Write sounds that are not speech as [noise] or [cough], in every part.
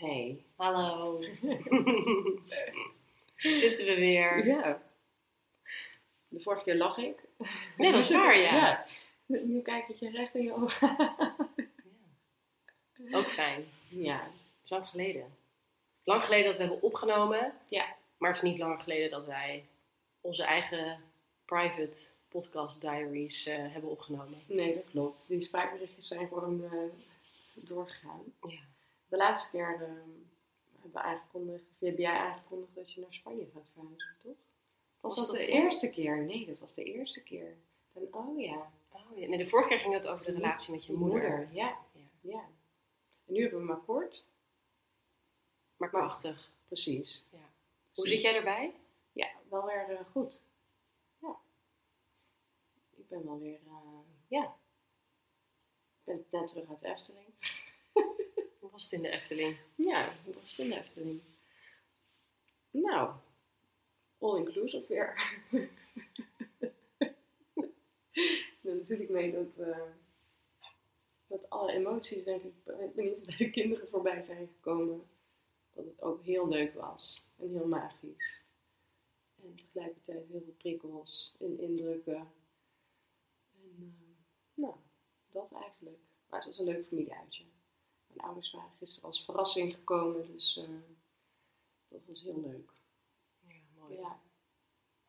Hey. Hallo. [laughs] Zitten we weer. Ja. De vorige keer lag ik. Ja, dat is [laughs] waar, ja. Nu kijk ik je recht in je ogen. Ook fijn. Ja. Het is lang geleden. Lang geleden dat we hebben opgenomen. Ja. Maar het is niet lang geleden dat wij onze eigen private podcast diaries eh, hebben opgenomen. Nee, dat klopt. Die spraakberichtjes zijn gewoon eh, doorgegaan. Ja. De laatste keer eh, hebben we aangekondigd, of heb jij aangekondigd dat je naar Spanje gaat verhuizen, toch? Was, Was dat, dat de toen? eerste keer? Nee, dat was de eerste keer. Dan, oh ja. Oh, ja. Nee, de vorige keer ging het over de relatie met je moeder. Ja. Ja. ja. En nu hebben we hem akkoord. Maar krachtig. Precies. Ja. Hoe zit jij erbij? Ja, wel weer eh, goed. Ja. Ik ben wel weer, eh, ja. Ik ben net terug uit de Efteling. [laughs] Was het in de Efteling? Ja, was het in de Efteling? Nou, all inclusive weer. [laughs] Ik natuurlijk mee dat, eh, dat alle emoties, denk ik, bij, bij bij de kinderen voorbij zijn gekomen. Dat het ook heel leuk was en heel magisch. En tegelijkertijd heel veel prikkels en indrukken. En eh, nou, dat eigenlijk. Maar het was een leuk familieuitje. Mijn ouders waren gisteren als verrassing gekomen, dus eh, dat was heel leuk. Ja, mooi. Ja,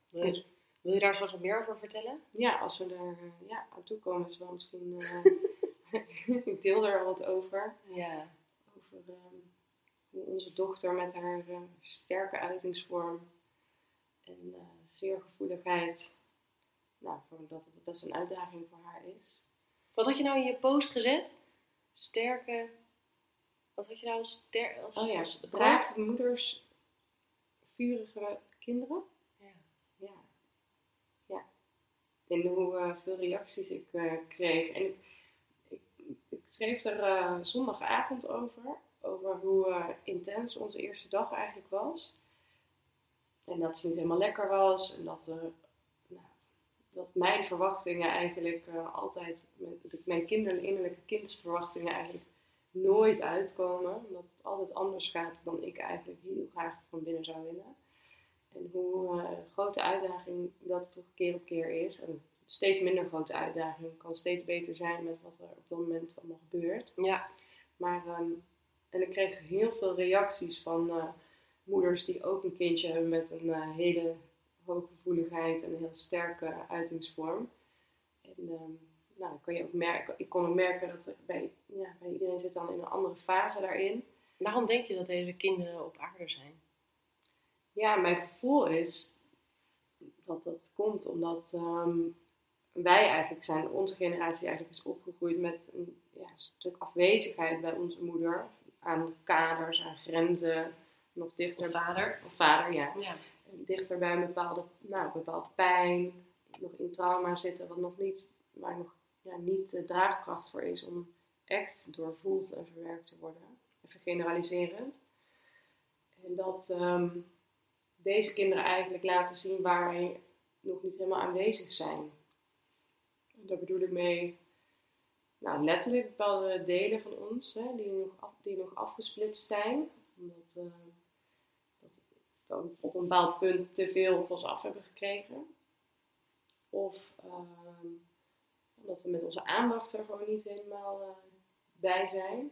Wil, je, wil je daar zo wat meer over vertellen? ja als we er eh, ja, aan toe komen, is wel misschien. eh, [laughs] ik deel er al wat over. Ja. Over ehm, hoe onze dochter met haar sterke uitingsvorm en eh zeergevoeligheid. Nou, dat het best een uitdaging voor haar is. Wat had je nou in je post gezet? Sterke. Wat had je nou als als, Oh ja, als brave moeders, vurige kinderen. Ja. Ja. Ja. En hoeveel reacties ik eh, kreeg. En ik, ik, ik schreef er eh, zondagavond over. Over hoe eh, intens onze eerste dag eigenlijk was. En dat ze niet helemaal lekker was. En dat, er, nou, dat mijn verwachtingen eigenlijk eh, altijd... Mijn, mijn kinder, innerlijke kindsverwachtingen eigenlijk nooit uitkomen. Omdat het altijd anders gaat dan ik eigenlijk heel graag van binnen zou willen. En hoe eh, grote uitdaging dat toch keer op keer is. En steeds minder grote uitdaging kan steeds beter zijn met wat er op dat moment allemaal gebeurt. Ja. Maar, ehm, en ik kreeg heel veel reacties van eh, moeders die ook een kindje hebben met een eh, hele hoge gevoeligheid en een heel sterke uitingsvorm. En ehm, nou, kan je ook merken, ik kon ook merken dat bij, ja, bij iedereen zit dan in een andere fase daarin. Waarom denk je dat deze kinderen op aarde zijn? Ja, mijn gevoel is dat dat komt omdat ehm, wij eigenlijk zijn, onze generatie eigenlijk is opgegroeid met een ja, stuk afwezigheid bij onze moeder. Aan kaders, aan grenzen, nog dichter Of vader? Of vader, ja. Ja. Dichter bij een bepaalde, nou, bepaalde pijn, nog in trauma zitten, wat nog niet, waar nog ja, niet de draagkracht voor is om echt doorvoeld en verwerkt te worden. Even generaliserend. En dat ehm, deze kinderen eigenlijk laten zien waar wij nog niet helemaal aanwezig zijn. En daar bedoel ik mee, nou, letterlijk bepaalde delen van ons, hè, die, nog af, die nog afgesplitst zijn. Omdat eh, we op een bepaald punt te veel op ons af hebben gekregen. Of ehm, omdat we met onze aandacht er gewoon niet helemaal eh, bij zijn.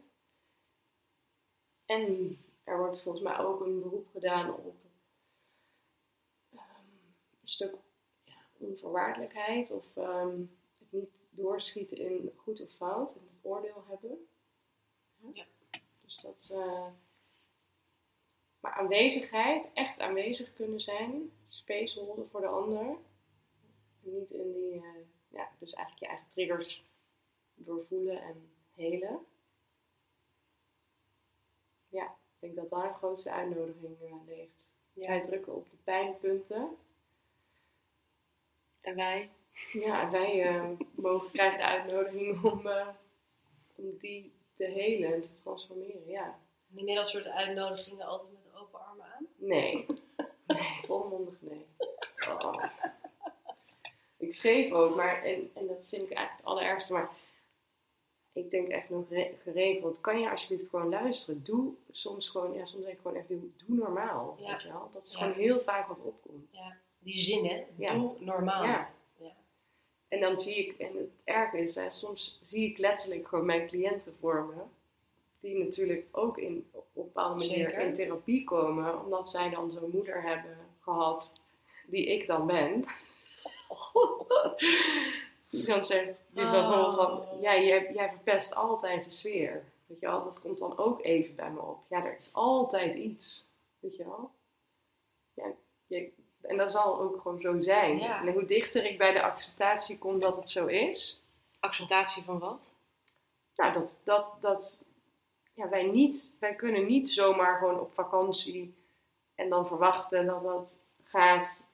En er wordt volgens mij ook een beroep gedaan op ehm, een stuk ja, onvoorwaardelijkheid of ehm, het niet doorschieten in goed of fout en het oordeel hebben. Ja. Dus dat. eh, maar aanwezigheid, echt aanwezig kunnen zijn, space holden voor de ander. Niet in die, eh, ja, dus eigenlijk je eigen triggers doorvoelen en helen. Ja, ik denk dat daar een grootste uitnodiging eh, ligt. Wij drukken op de pijnpunten. En wij? Ja, wij eh, [laughs] mogen krijgen de uitnodiging om, eh, om die te helen en te transformeren. Ja. Dat soort uitnodigingen altijd met open armen aan? Nee. [laughs] Nee, volmondig nee. Oh. Ik schreef ook, maar, en, en dat vind ik eigenlijk het allerergste, maar ik denk echt nog re- geregeld. Kan je alsjeblieft gewoon luisteren? Doe soms gewoon, ja, soms denk ik gewoon echt, doe, doe normaal. Ja. Weet je wel? Dat is Ja. gewoon heel vaak wat opkomt. Ja, die zin hè, doe normaal. Ja. Ja. En dan zie ik, en het erge is, hè, soms zie ik letterlijk gewoon mijn cliënten voor me. Die natuurlijk ook in, op een bepaalde manier Zeker. in therapie komen. Omdat zij dan zo'n moeder hebben gehad, die ik dan ben. [laughs] Die dan zegt, die Oh. bijvoorbeeld van, ja, jij, jij verpest altijd de sfeer. Weet je wel, dat komt dan ook even bij me op. Ja, er is altijd iets. Weet je wel? Ja, je- en dat zal ook gewoon zo zijn. Ja. En hoe dichter ik bij de acceptatie kom dat het zo is, Acceptatie van wat? nou, dat, dat, dat ja, wij niet, wij kunnen niet zomaar gewoon op vakantie en dan verwachten dat dat gaat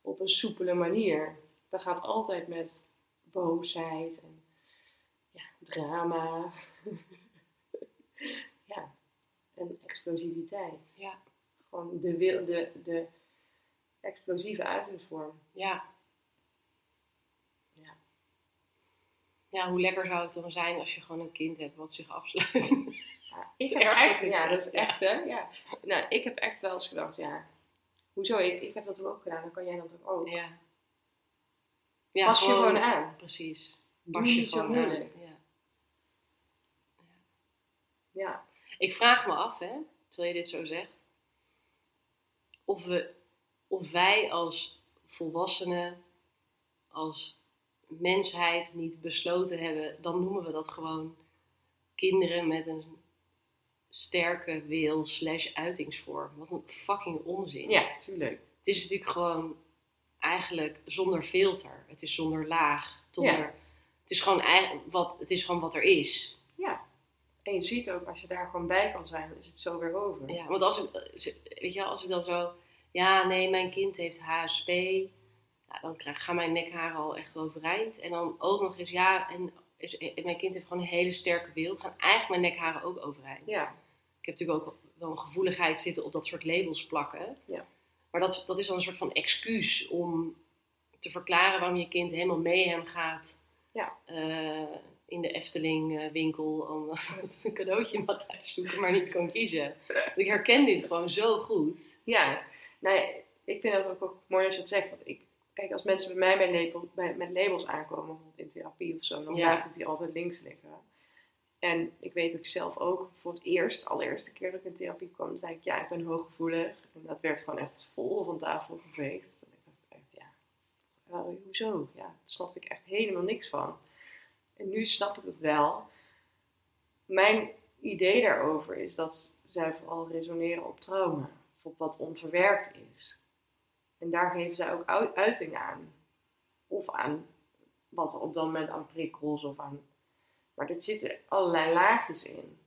op een soepele manier. Dat gaat altijd met boosheid en ja, drama. [laughs] ja, en explosiviteit. Ja. Gewoon de, wil- de, de explosieve uitingsvorm. Ja. Ja. Ja, hoe lekker zou het dan zijn als je gewoon een kind hebt wat zich afsluit? Ja, ik [laughs] heb echt, ja, dat is ja. echt, hè? Ja. Nou, ik heb echt wel eens gedacht, ja, hoezo? Ik, ik heb dat toch ook gedaan, dan kan jij dat toch ook? Ja. ja Pas je gewoon aan. Precies. Doe Pas je niet zo gewoon aan. moeilijk. Ja. Ja. Ik vraag me af, hè, terwijl je dit zo zegt, of, we, of wij als volwassenen, als mensheid niet besloten hebben, dan noemen we dat gewoon kinderen met een sterke wil slash uitingsvorm. Wat een fucking onzin. ja, tuurlijk. Het is natuurlijk gewoon eigenlijk zonder filter. Het is zonder laag. Zonder, Ja. het, is gewoon wat, het is gewoon wat er is. Ja. En je ziet ook, als je daar gewoon bij kan zijn, dan is het zo weer over. Ja, want als ik, weet je, als ik dan zo, ja, nee, mijn kind heeft HSP, ja, dan krijg, gaan mijn nekharen al echt overeind. En dan ook nog eens, ja, en is, mijn kind heeft gewoon een hele sterke wil, gaan eigenlijk mijn nekharen ook overeind. Ja. Ik heb natuurlijk ook wel een gevoeligheid zitten op dat soort labels plakken. Ja. Maar dat, dat is dan een soort van excuus om te verklaren waarom je kind helemaal mee hem gaat. Ja. eh, in de Efteling eh, winkel om [laughs] een cadeautje mag uitzoeken, maar niet kan kiezen. Ik herken dit gewoon zo goed. Ja. Nou, ik vind dat ook, ook mooi als je het zegt. Want ik, kijk, als mensen bij mij bij label, bij, met labels aankomen, bijvoorbeeld in therapie of zo, dan Ja. laat ik die altijd links liggen. En ik weet dat ik zelf ook voor het eerst, allereerste keer dat ik in therapie kwam, zei ik, ja, ik ben hooggevoelig. En dat werd gewoon echt vol van tafel geveegd. En ik dacht echt, ja, wel, hoezo? Ja, daar snapte ik echt helemaal niks van. En nu snap ik het wel. Mijn idee daarover is dat zij vooral resoneren op trauma. Of op wat onverwerkt is. En daar geven zij ook ui- uiting aan. Of aan wat er op dat moment aan prikkels of aan. Maar er zitten allerlei laagjes in.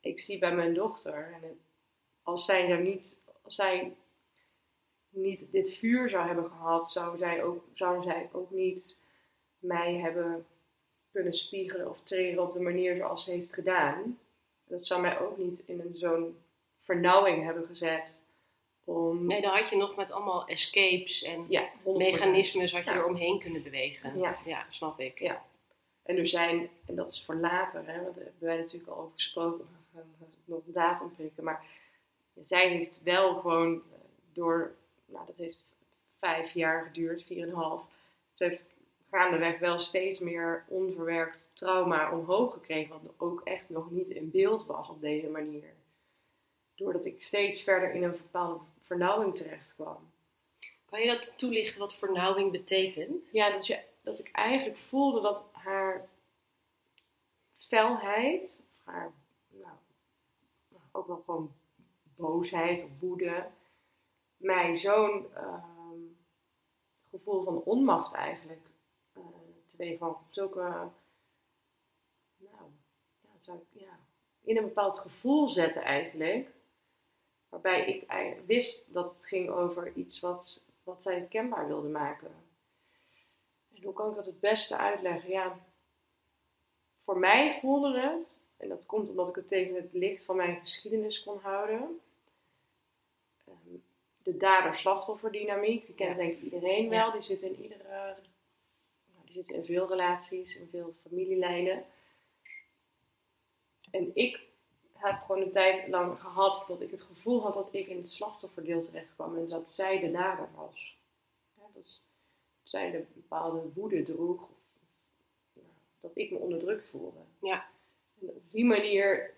Ik zie bij mijn dochter, en als zij er niet, als zij niet dit vuur zou hebben gehad, zou zij ook, zou zij ook niet mij hebben kunnen spiegelen of treren op de manier zoals ze heeft gedaan. Dat zou mij ook niet in zo'n vernauwing hebben gezet om Nee, dan had je nog met allemaal escapes en ja, 100%. mechanismes had je Ja. er omheen kunnen bewegen. Ja. ja snap ik. Ja. En er zijn, en dat is voor later, hè, want daar hebben wij natuurlijk al over gesproken, nog een datum prikken, maar zij heeft wel gewoon eh, door, nou dat heeft vijf jaar geduurd, vier en een half, ze heeft gaandeweg wel steeds meer onverwerkt trauma omhoog gekregen, wat ook echt nog niet in beeld was op deze manier. Doordat ik steeds verder in een bepaalde vernauwing terecht kwam. Kan je dat toelichten wat vernauwing betekent? Ja, dat, je, dat ik eigenlijk voelde dat haar felheid, of haar nou, ook wel gewoon boosheid of woede, mij zo'n ehm, gevoel van onmacht eigenlijk uh, teweeg van zulke, nou, ja, zou ik, ja, in een bepaald gevoel zetten eigenlijk. Waarbij ik wist dat het ging over iets wat, wat zij kenbaar wilde maken. En hoe kan ik dat het beste uitleggen? Ja, voor mij voelde het, en dat komt omdat ik het tegen het licht van mijn geschiedenis kon houden. ehm, De dader-slachtofferdynamiek, die kent Ja. denk ik iedereen wel. Die zit in iedere, nou, die zit in veel relaties, in veel familielijnen. En ik heb gewoon een tijd lang gehad dat ik het gevoel had dat ik in het slachtofferdeel terecht kwam en dat zij de nader was. Ja, dat, zij de bepaalde woede droeg, of, of, nou, dat ik me onderdrukt voelde. Ja. En op die manier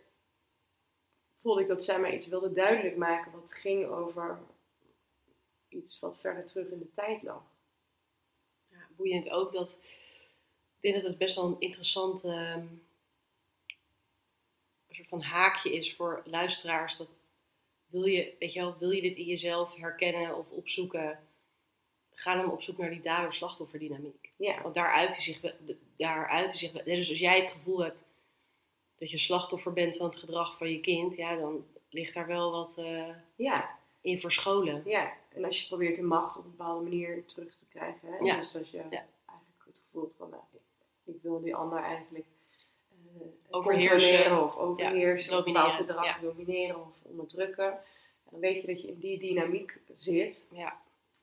voelde ik dat zij mij iets wilde duidelijk maken wat ging over iets wat verder terug in de tijd lag. Ja, boeiend ook dat. Ik denk dat het best wel een interessant ehm, een soort van haakje is voor luisteraars. Dat wil je, weet je wel, wil je dit in jezelf herkennen of opzoeken? Ga dan op zoek naar die dader-slachtofferdynamiek. Ja, Want daar uit zich, daar uit zich Dus als jij het gevoel hebt dat je slachtoffer bent van het gedrag van je kind, ja, dan ligt daar wel wat eh, ja, in verscholen. ja. En als je probeert de macht op een bepaalde manier terug te krijgen. Hè? Ja. Dus als je Ja. eigenlijk het gevoel hebt van, nou, ik, wil die ander eigenlijk Overheersen. of overheersen, Ja, of bepaald gedrag ja. domineren of onderdrukken. Dan weet je dat je in die dynamiek zit. Ja,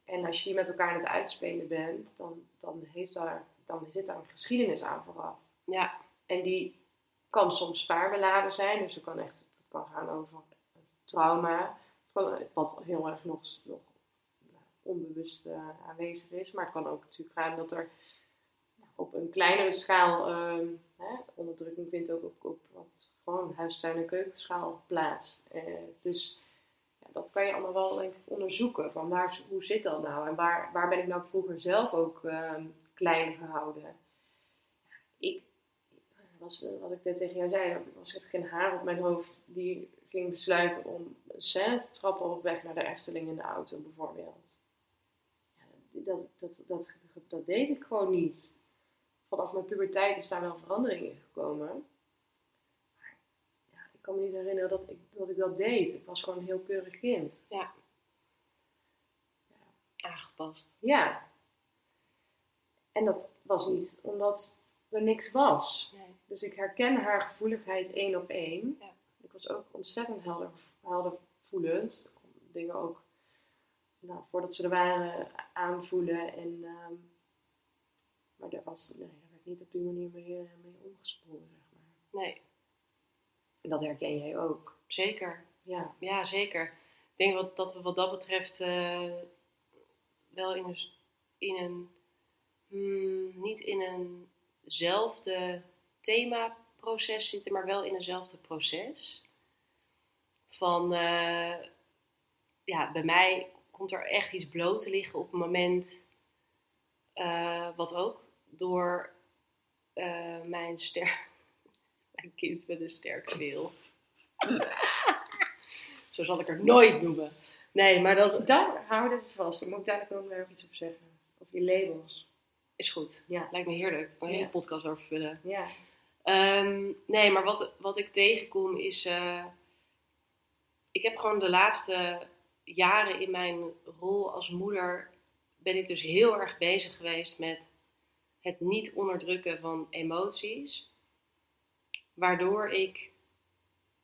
En als je die met elkaar aan het uitspelen bent, dan, dan, heeft daar, dan zit daar een geschiedenis aan vooraf. ja, En die kan soms zwaar beladen zijn. Dus het kan echt het kan gaan over trauma. Het kan, wat heel erg nog, nog onbewust eh, aanwezig is. Maar het kan ook natuurlijk gaan dat er op een kleinere schaal ehm, onderdrukking vindt ook op, wat gewoon huistuin- en keukenschaal plaats. Eh, dus ja, dat kan je allemaal wel denk onderzoeken. Van waar, hoe zit dat nou? En waar, waar ben ik nou vroeger zelf ook ehm, klein gehouden? Ik, was, wat ik net tegen jou zei, er was echt geen haar op mijn hoofd die ging besluiten om een scène te trappen op weg naar de Efteling in de auto bijvoorbeeld. Ja, dat, dat, dat, dat deed ik gewoon niet. Vanaf mijn puberteit is daar wel verandering in gekomen. Maar ja, ik kan me niet herinneren dat ik, dat ik dat deed. Ik was gewoon een heel keurig kind. aangepast. Ja. En dat was niet omdat er niks was. Nee. Dus ik herken haar gevoeligheid één op één. Ja. Ik was ook ontzettend helder, helder voelend. Ik kon dingen ook, nou, voordat ze er waren, aanvoelen. En, ehm, maar daar, was, nee, daar werd niet op die manier mee, eh, mee omgesprongen, zeg maar. Nee, En dat herken jij ook. zeker. Ja, Ja, zeker. Ik denk wat, dat we wat dat betreft eh, wel in een, in een hmm, niet in eenzelfde themaproces zitten, maar wel in eenzelfde proces. Van, eh, ja, bij mij komt er echt iets bloot te liggen op een moment, wat ook door eh, mijn ster, [laughs] mijn kind met een sterke wil. [laughs] Zo zal ik er nooit noemen. Nee, maar dat daar houden we dit vast. Ik moet dadelijk ook nog iets op zeggen. Over die labels. is goed. Ja. Lijkt me heerlijk. Een hele Ja. podcast over vullen. Ja, Ehm, nee, maar wat, wat ik tegenkom is. eh, ik heb gewoon de laatste jaren in mijn rol als moeder. ben ik dus heel erg bezig geweest met het niet onderdrukken van emoties. Waardoor ik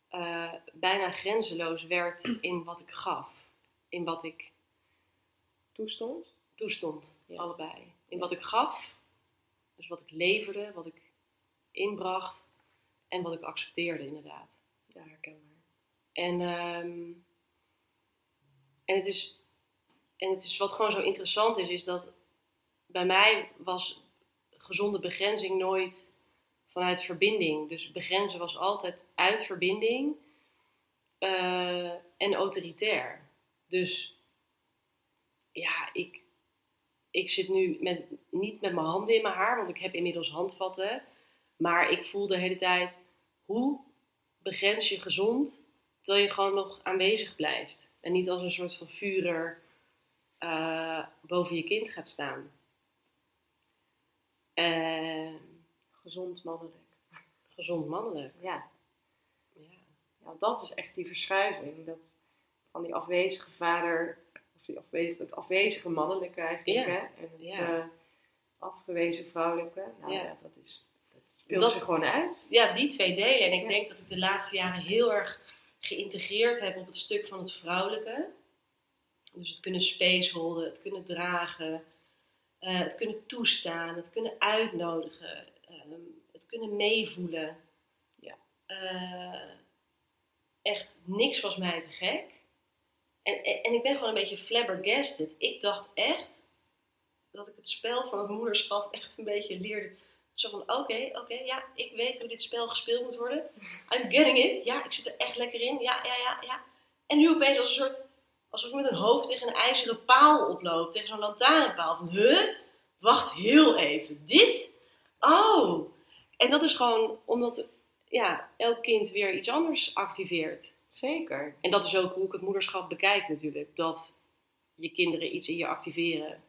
eh, bijna grenzeloos werd in wat ik gaf. In wat ik toestond. toestond, Ja. allebei. In wat ik gaf, dus wat ik leverde, wat ik inbracht en wat ik accepteerde inderdaad. Ja, herkenbaar. En, ehm, en, het is, en het is wat gewoon zo interessant is, is dat bij mij was gezonde begrenzing nooit vanuit verbinding. Dus begrenzen was altijd uit verbinding eh, en autoritair. Dus ja, ik, ik zit nu met, niet met mijn handen in mijn haar, want ik heb inmiddels handvatten. Maar ik voel de hele tijd, hoe begrens je gezond terwijl je gewoon nog aanwezig blijft. En niet als een soort van vurer eh, boven je kind gaat staan. Eh, Gezond mannelijk. gezond mannelijk. Ja. Ja. ja, dat is echt die verschuiving. Dat van die afwezige vader, of die afwezige, het afwezige mannelijke eigenlijk, Ja. hè? En het Ja. eh, afgewezen vrouwelijke. Nou ja, dat, is, dat speelt Dat- zich gewoon uit. ja, die twee delen. En ik denk dat ik de laatste jaren heel erg geïntegreerd heb op het stuk van het vrouwelijke. Dus het kunnen spaceholden, het kunnen dragen, eh, het kunnen toestaan, het kunnen uitnodigen, ehm, het kunnen meevoelen. Ja. eh, echt niks was mij te gek. En, en, en ik ben gewoon een beetje flabbergasted. Ik dacht echt dat ik het spel van het moederschap echt een beetje leerde. Zo van, oké, oké, ja, ik weet hoe dit spel gespeeld moet worden. I'm getting it. Ja, ik zit er echt lekker in. Ja, ja, ja, ja. En nu opeens als een soort, alsof ik met een hoofd tegen een ijzeren paal oploop. Tegen zo'n lantaarnpaal. Van, huh? Wacht heel even. Dit? Oh. En dat is gewoon omdat ja, elk kind weer iets anders activeert. Zeker. En dat is ook hoe ik het moederschap bekijk natuurlijk. Dat je kinderen iets in je activeren.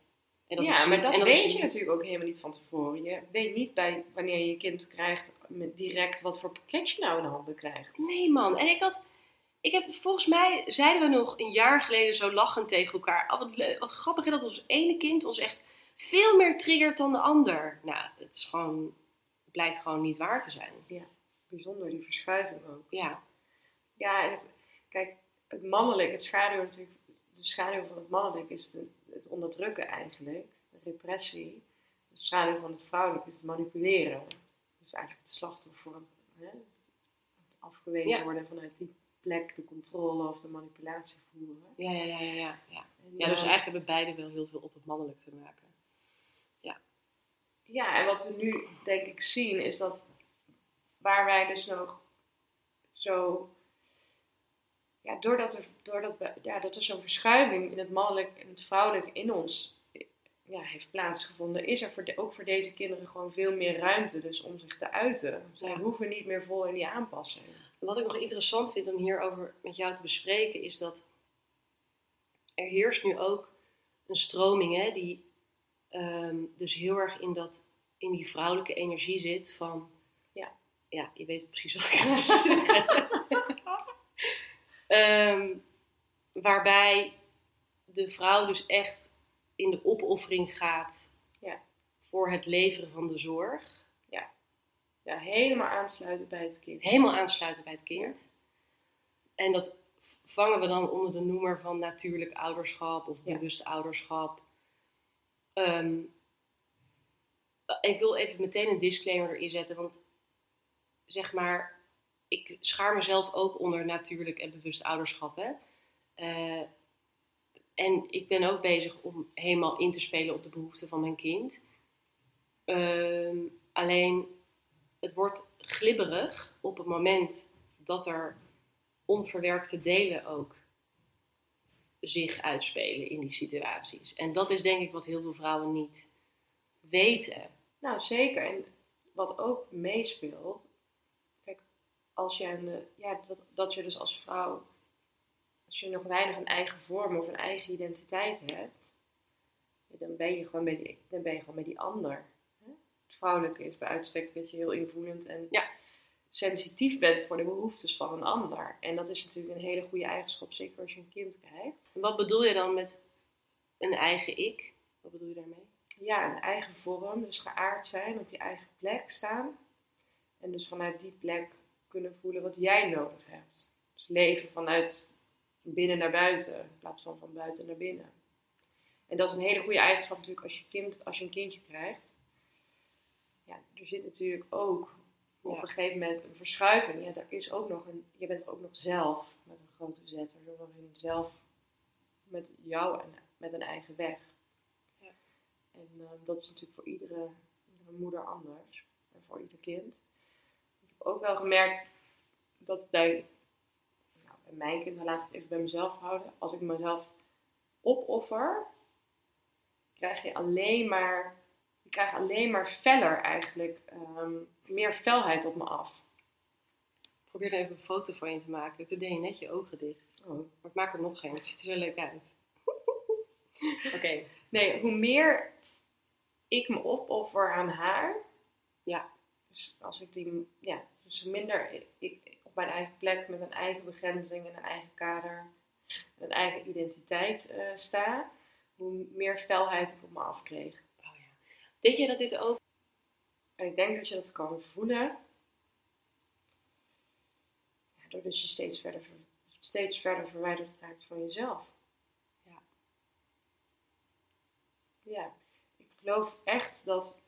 En dat ja, maar dat en weet je natuurlijk ook helemaal niet van tevoren. Je weet niet bij wanneer je je kind krijgt met direct wat voor pakket je nou in de handen krijgt. Nee man, en ik had... Ik heb, volgens mij zeiden we nog een jaar geleden zo lachend tegen elkaar. Oh, wat, wat grappig is dat ons ene kind ons echt veel meer triggert dan de ander. Nou, het is gewoon, blijkt gewoon niet waar te zijn. Bijzonder, die verschuiving ook. Ja, Ja, en het, kijk, het mannelijk, het schaduw natuurlijk, de schaduw van het mannelijk is de, het onderdrukken eigenlijk, de repressie. De schaduw van het vrouwelijk is het manipuleren. Dus eigenlijk het slachtoffer, hè, het afgewezen Ja. worden vanuit die plek, de controle of de manipulatie voeren. ja, ja, ja, ja. ja, ja. Ja dus eigenlijk hebben beide wel heel veel op het mannelijk te maken. Ja, en wat we nu denk ik zien is dat waar wij dus nog zo. Ja, doordat er, doordat we, ja, dat er zo'n verschuiving in het mannelijk en het vrouwelijk in ons ja, heeft plaatsgevonden, is er voor de, ook voor deze kinderen gewoon veel meer ruimte dus om zich te uiten. Zij Ja. hoeven niet meer vol in die aanpassing. Wat ik nog interessant vind om hierover met jou te bespreken, is dat er heerst nu ook een stroming hè, die ehm, dus heel erg in, dat, in die vrouwelijke energie zit van, Ja. ja, je weet precies wat ik ga zeggen. [laughs] Ehm, waarbij de vrouw dus echt in de opoffering gaat Ja. voor het leveren van de zorg. Ja, helemaal aansluiten bij het kind. helemaal aansluiten bij het kind. En dat vangen we dan onder de noemer van natuurlijk ouderschap of Ja. bewust ouderschap. Ehm, ik wil even meteen een disclaimer erin zetten, want zeg maar, ik schaar mezelf ook onder natuurlijk en bewust ouderschap. Hè? Eh, en ik ben ook bezig om helemaal in te spelen op de behoeften van mijn kind. Ehm, alleen het wordt glibberig op het moment dat er onverwerkte delen ook zich uitspelen in die situaties. En dat is denk ik wat heel veel vrouwen niet weten. Nou, zeker. En wat ook meespeelt, kijk, als je een, ja, dat, dat je dus als vrouw, als je nog weinig een eigen vorm of een eigen identiteit hebt, dan ben je gewoon bij die, dan ben je gewoon bij die ander. Het vrouwelijke is bij uitstek dat je heel invoelend en Ja. sensitief bent voor de behoeftes van een ander. En dat is natuurlijk een hele goede eigenschap, zeker als je een kind krijgt. En wat bedoel je dan met een eigen ik? Wat bedoel je daarmee? ja, een eigen vorm, dus geaard zijn, op je eigen plek staan. En dus vanuit die plek kunnen voelen wat jij nodig hebt. Dus leven vanuit binnen naar buiten, in plaats van van buiten naar binnen. En dat is een hele goede eigenschap natuurlijk als je, kind, als je een kindje krijgt. Ja, er zit natuurlijk ook op Ja. een gegeven moment een verschuiving. Ja, er is ook nog een, je bent er ook nog zelf, met een grote Z. Er is ook nog een zelf met jou en met een eigen weg. Ja. En eh, dat is natuurlijk voor iedere, iedere moeder anders. En voor ieder kind. Ik heb ook wel gemerkt dat bij, nou, bij mijn kinderen, laat ik het even bij mezelf houden. Als ik mezelf opoffer, krijg je alleen maar, je krijgt alleen maar feller eigenlijk, ehm, meer felheid op me af. Ik probeer er even een foto van je te maken. Toen deed je net je ogen dicht. Oh. Maar ik maak er nog geen. Het ziet er zo leuk uit. [laughs] Oké. Nee, hoe meer ik me opoffer aan haar, Ja. dus als ik die, ja, dus hoe minder ik op mijn eigen plek met een eigen begrenzing en een eigen kader, en een eigen identiteit eh, sta, hoe meer felheid ik op me afkreeg. Denk je dat dit ook... En ik denk dat je dat kan voelen, ja, doordat je steeds verder, ver- steeds verder verwijderd raakt van jezelf. Ja. Ja, ik geloof echt dat,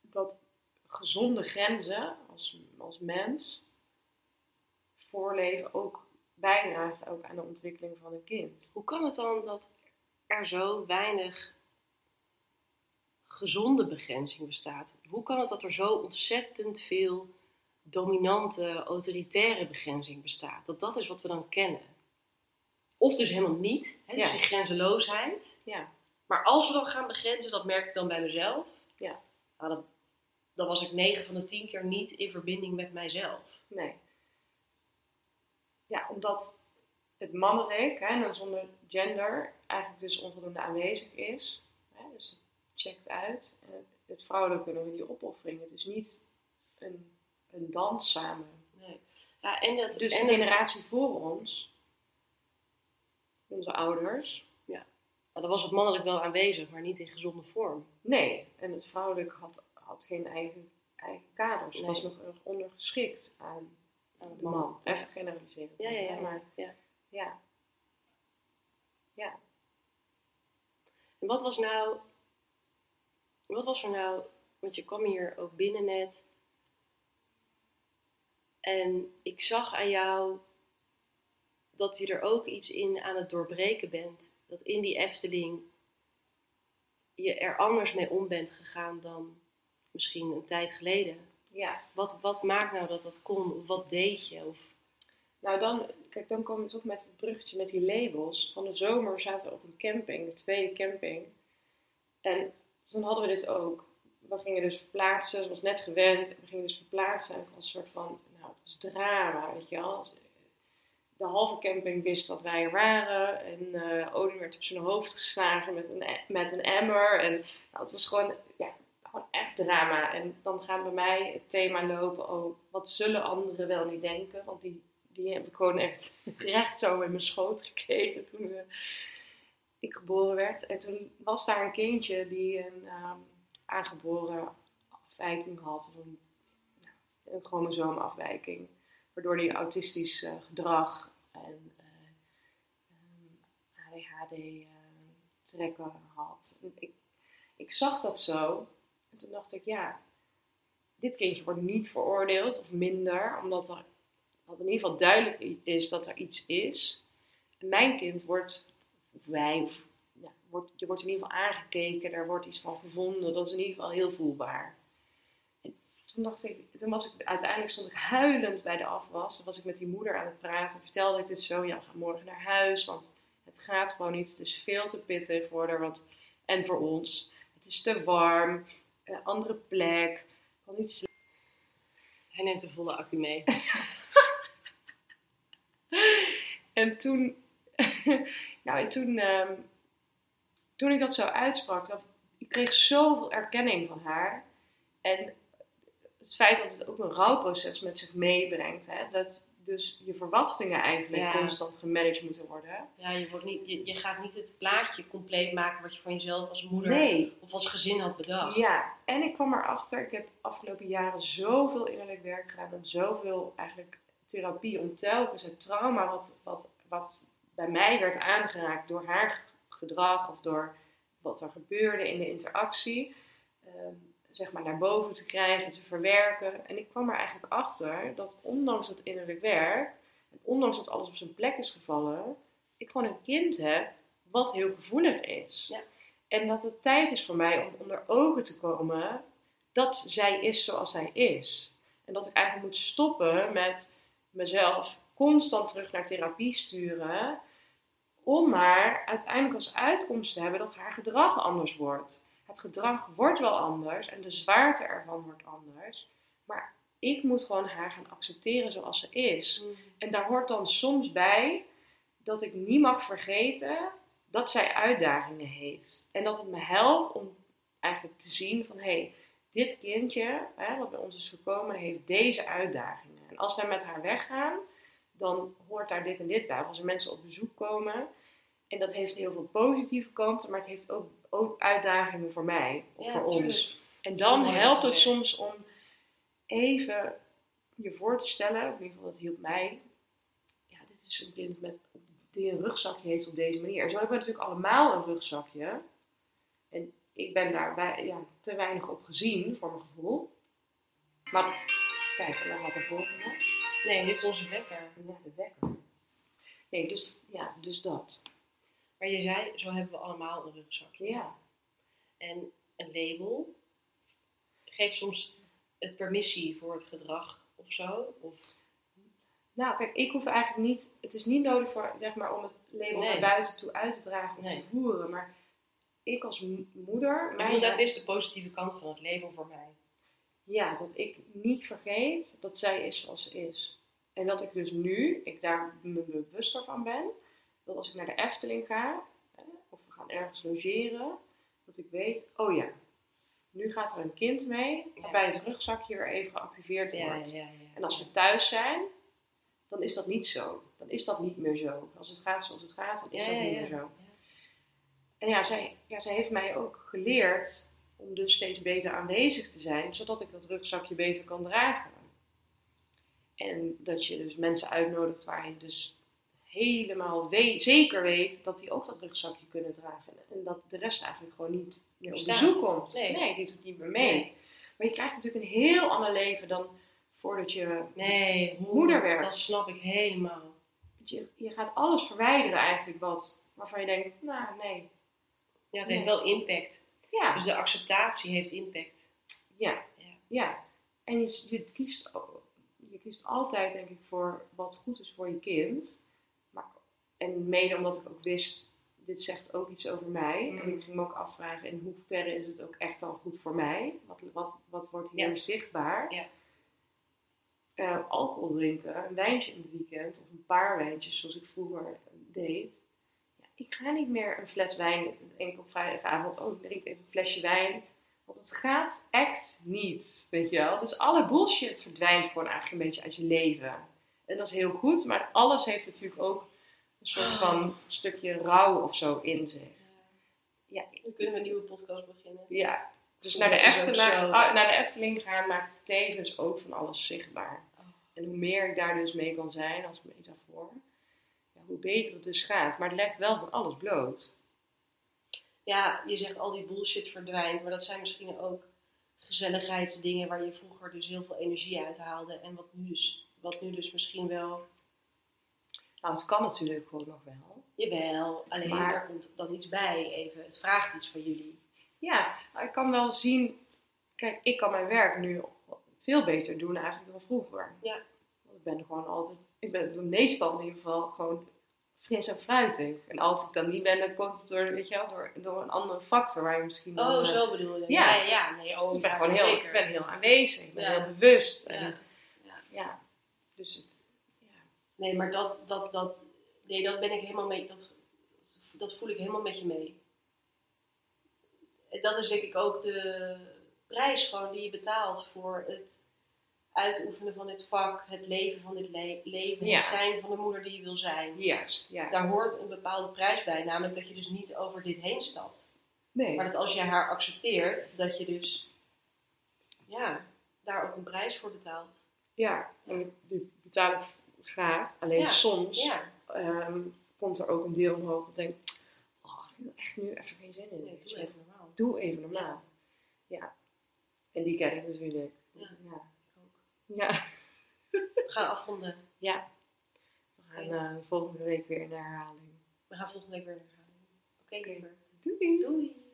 dat gezonde grenzen als, als mens voorleven ook bijdraagt ook aan de ontwikkeling van een kind. Hoe kan het dan dat er zo weinig gezonde begrenzing bestaat? Hoe kan het dat er zo ontzettend veel dominante, autoritaire begrenzing bestaat? Dat dat is wat we dan kennen. Of dus helemaal niet, hè? dus Ja. die grenzeloosheid. Ja, Maar als we dan gaan begrenzen, dat merk ik dan bij mezelf. Ja. Nou, dan, dan was ik 9 van de 10 keer niet in verbinding met mijzelf. nee. Ja, omdat het mannelijk, hè, en dan zonder gender, eigenlijk dus onvoldoende aanwezig is. Checkt uit. En het, het vrouwelijke nog in die opoffering. Het is niet een, een dans samen. Nee. Ja, en dat, Dus en de dat- generatie voor ons, onze ouders, nou, dan was het mannelijk wel aanwezig, maar niet in gezonde vorm. nee. En het vrouwelijk had, had geen eigen, eigen kaders. Het was nog erg ondergeschikt aan, Aan de man. Ja. Even generaliseren. Ja, ja, ja. hè, Maar ja. ja. Ja. En wat was nou, wat was er nou, want je kwam hier ook binnen net. En ik zag aan jou dat je er ook iets in aan het doorbreken bent. Dat in die Efteling je er anders mee om bent gegaan dan misschien een tijd geleden. ja. Wat, wat maakt nou dat dat kon? Of wat deed je? Of, Nou, dan, kijk, dan komen we toch met het bruggetje met die labels. Van de zomer zaten we op een camping, de tweede camping. En dan hadden we dit ook. We gingen dus verplaatsen, ze was net gewend. We gingen dus verplaatsen en ik was een soort van, nou, het is drama, weet je wel. De halve camping wist dat wij er waren. En eh Odin werd op zijn hoofd geslagen met een, met een emmer. En nou, het was gewoon, ja, gewoon echt drama. En dan gaat bij mij het thema lopen, oh, wat zullen anderen wel niet denken? Want die, die heb ik gewoon echt [laughs] recht zo in mijn schoot gekregen toen eh, geboren werd. En toen was daar een kindje die een ehm, aangeboren afwijking had, of een, nou, chromosoomafwijking, waardoor hij autistisch eh, gedrag en eh, ehm, ADHD eh, had. Ik, ik zag dat zo en toen dacht ik, ja, dit kindje wordt niet veroordeeld of minder, omdat er dat in ieder geval duidelijk is dat er iets is. En mijn kind wordt, of wij, of, ja, wordt, je wordt in ieder geval aangekeken, er wordt iets van gevonden, dat is in ieder geval heel voelbaar. En toen dacht ik, toen was ik, uiteindelijk stond ik huilend bij de afwas. Toen was ik met die moeder aan het praten, vertelde ik dit zo, ja, gaan morgen naar huis, want het gaat gewoon niet, het is veel te pittig voor haar, want, en voor ons. Het is te warm, een andere plek, kan niet slapen. hij neemt een volle accu mee. [laughs] En toen, [laughs] nou, en toen, ehm, toen ik dat zo uitsprak, dat, ik kreeg zoveel erkenning van haar. En het feit dat het ook een rouwproces met zich meebrengt, hè, dat dus je verwachtingen eigenlijk Ja. constant gemanaged moeten worden. Ja, je, wordt niet, je, je gaat niet het plaatje compleet maken wat je van jezelf als moeder Nee, of als gezin had bedacht. Ja, en ik kwam erachter, ik heb afgelopen jaren zoveel innerlijk werk gedaan en zoveel eigenlijk therapie om telkens het trauma wat, wat, wat bij mij werd aangeraakt door haar gedrag of door wat er gebeurde in de interactie, ehm, zeg maar naar boven te krijgen, te verwerken. En ik kwam er eigenlijk achter dat ondanks het innerlijk werk, en ondanks dat alles op zijn plek is gevallen, ik gewoon een kind heb wat heel gevoelig is. Ja. En dat het tijd is voor mij om onder ogen te komen dat zij is zoals zij is. En dat ik eigenlijk moet stoppen met mezelf constant terug naar therapie sturen. Om maar uiteindelijk als uitkomst te hebben dat haar gedrag anders wordt. Het gedrag wordt wel anders en de zwaarte ervan wordt anders. Maar ik moet gewoon haar gaan accepteren zoals ze is. Mm. En daar hoort dan soms bij dat ik niet mag vergeten dat zij uitdagingen heeft. En dat het me helpt om eigenlijk te zien van hé, hey, dit kindje, hè, wat bij ons is gekomen, heeft deze uitdagingen. En als wij met haar weggaan, dan hoort daar dit en dit bij. Of als er mensen op bezoek komen, en dat heeft heel veel positieve kanten, maar het heeft ook, ook uitdagingen voor mij of Ja, voor tuurlijk. ons. En dan helpt het soms om even je voor te stellen, of in ieder geval dat hielp mij. Ja, dit is een kind met, die een rugzakje heeft op deze manier. En zo hebben we natuurlijk allemaal een rugzakje. En ik ben daar bij, ja, te weinig op gezien, voor mijn gevoel. Maar kijk, en dan had de volgende. Nee, dit is onze wekker. Ja, de wekker. Nee, dus, ja, dus dat. Maar je zei, zo hebben we allemaal een rugzakje. Ja. En een label geeft soms het permissie voor het gedrag of zo. Of, Nou, kijk, ik hoef eigenlijk niet... Het is niet nodig voor, zeg maar, om het label Nee. naar buiten toe uit te dragen of Nee. te voeren. Maar ik als mo- moeder... maar mijn- dat is de positieve kant van het label voor mij. Ja, dat ik niet vergeet dat zij is zoals ze is. En dat ik dus nu, ik daar me bewuster van ben, dat als ik naar de Efteling ga, hè, of we gaan ergens logeren, dat ik weet, oh ja, nu gaat er een kind mee, waarbij het rugzakje weer even geactiveerd Ja, wordt. ja, ja. En als we thuis zijn, dan is dat niet zo. Dan is dat niet meer zo. Als het gaat zoals het gaat, dan is Ja, dat ja, niet ja. meer zo. En ja zij, ja, zij heeft mij ook geleerd om dus steeds beter aanwezig te zijn, zodat ik dat rugzakje beter kan dragen. En dat je dus mensen uitnodigt waar je dus helemaal we- zeker weet dat die ook dat rugzakje kunnen dragen. En dat de rest eigenlijk gewoon niet meer op bezoek komt. Nee. die doet niet meer mee. Nee. Maar je krijgt natuurlijk een heel ander leven dan voordat je Nee, Moeder werkt. Dat snap ik helemaal. je, je gaat alles verwijderen eigenlijk wat, waarvan je denkt, nou nee. Ja, het heeft wel impact. Ja, Dus de acceptatie heeft impact. ja, Ja. ja. En je, je, kiest, je kiest altijd denk ik voor wat goed is voor je kind. Maar, en mede omdat ik ook wist, dit zegt ook iets over mij. Mm. En ik ging me ook afvragen, in hoeverre is het ook echt al goed voor mij? Wat, wat, wat wordt hier Ja. zichtbaar? Ja. Eh, alcohol drinken, een wijntje in het weekend of een paar wijntjes zoals ik vroeger deed. Ik ga niet meer een fles wijn enkel op vrijdagavond. Oh, ik drink even een flesje wijn. Want het gaat echt niet, weet je wel. Dus alle bullshit verdwijnt gewoon eigenlijk een beetje uit je leven. En dat is heel goed, maar alles heeft natuurlijk ook een soort van stukje rouw of zo in zich. Ja, Dan kunnen we een nieuwe podcast beginnen. ja. Dus naar de, Efteling, zo. ah, naar de Efteling gaan maakt tevens ook van alles zichtbaar. Oh. En hoe meer ik daar dus mee kan zijn als metafoor, hoe beter het dus gaat. Maar het legt wel van alles bloot. Ja, je zegt al die bullshit verdwijnt, maar dat zijn misschien ook gezelligheidsdingen waar je vroeger dus heel veel energie uit haalde. En wat nu dus, wat nu dus misschien wel, Nou, het kan natuurlijk gewoon nog wel. jawel, alleen Maar- daar komt dan iets bij even. Het vraagt iets van jullie. Ja, ik kan wel zien. Kijk, ik kan mijn werk nu veel beter doen eigenlijk dan vroeger. Ja. Want ik ben gewoon altijd, ik ben meestal in ieder geval gewoon fris en fruitig. En als ik dan niet ben, dan komt het door, weet je wel, door, door een andere factor waar je misschien dan, Oh, eh, zo bedoel je. ja. Ja, ja, nee, oh, Dus ik ben ja, gewoon heel, zeker. ik ben heel aanwezig, ik ben Ja. heel bewust. En, Ja. ja. Ja. dus het, ja. Nee, maar dat, dat, dat, nee, dat ben ik helemaal mee, dat, dat voel ik helemaal met je mee. En dat is denk ik ook de prijs gewoon die je betaalt voor het uitoefenen van dit vak, het leven van dit le- leven, Ja. het zijn van de moeder die je wil zijn. Juist, ja. Daar hoort een bepaalde prijs bij, namelijk dat je dus niet over dit heen stapt. Nee. Maar dat als je haar accepteert, dat je dus, ja, daar ook een prijs voor betaalt. Ja, en die betaal ik graag. Alleen Ja. soms Ja, ehm, komt er ook een deel omhoog dat denkt, oh, ik heb echt nu even geen zin in. nee, doe even normaal. Doe even normaal. Ja. En die ken ik natuurlijk. Ja. Ja. We gaan afronden. ja. We gaan eh, volgende week weer in de herhaling. We gaan volgende week weer naar gaan. Oké, Oké. lieverd. Doei! Doei.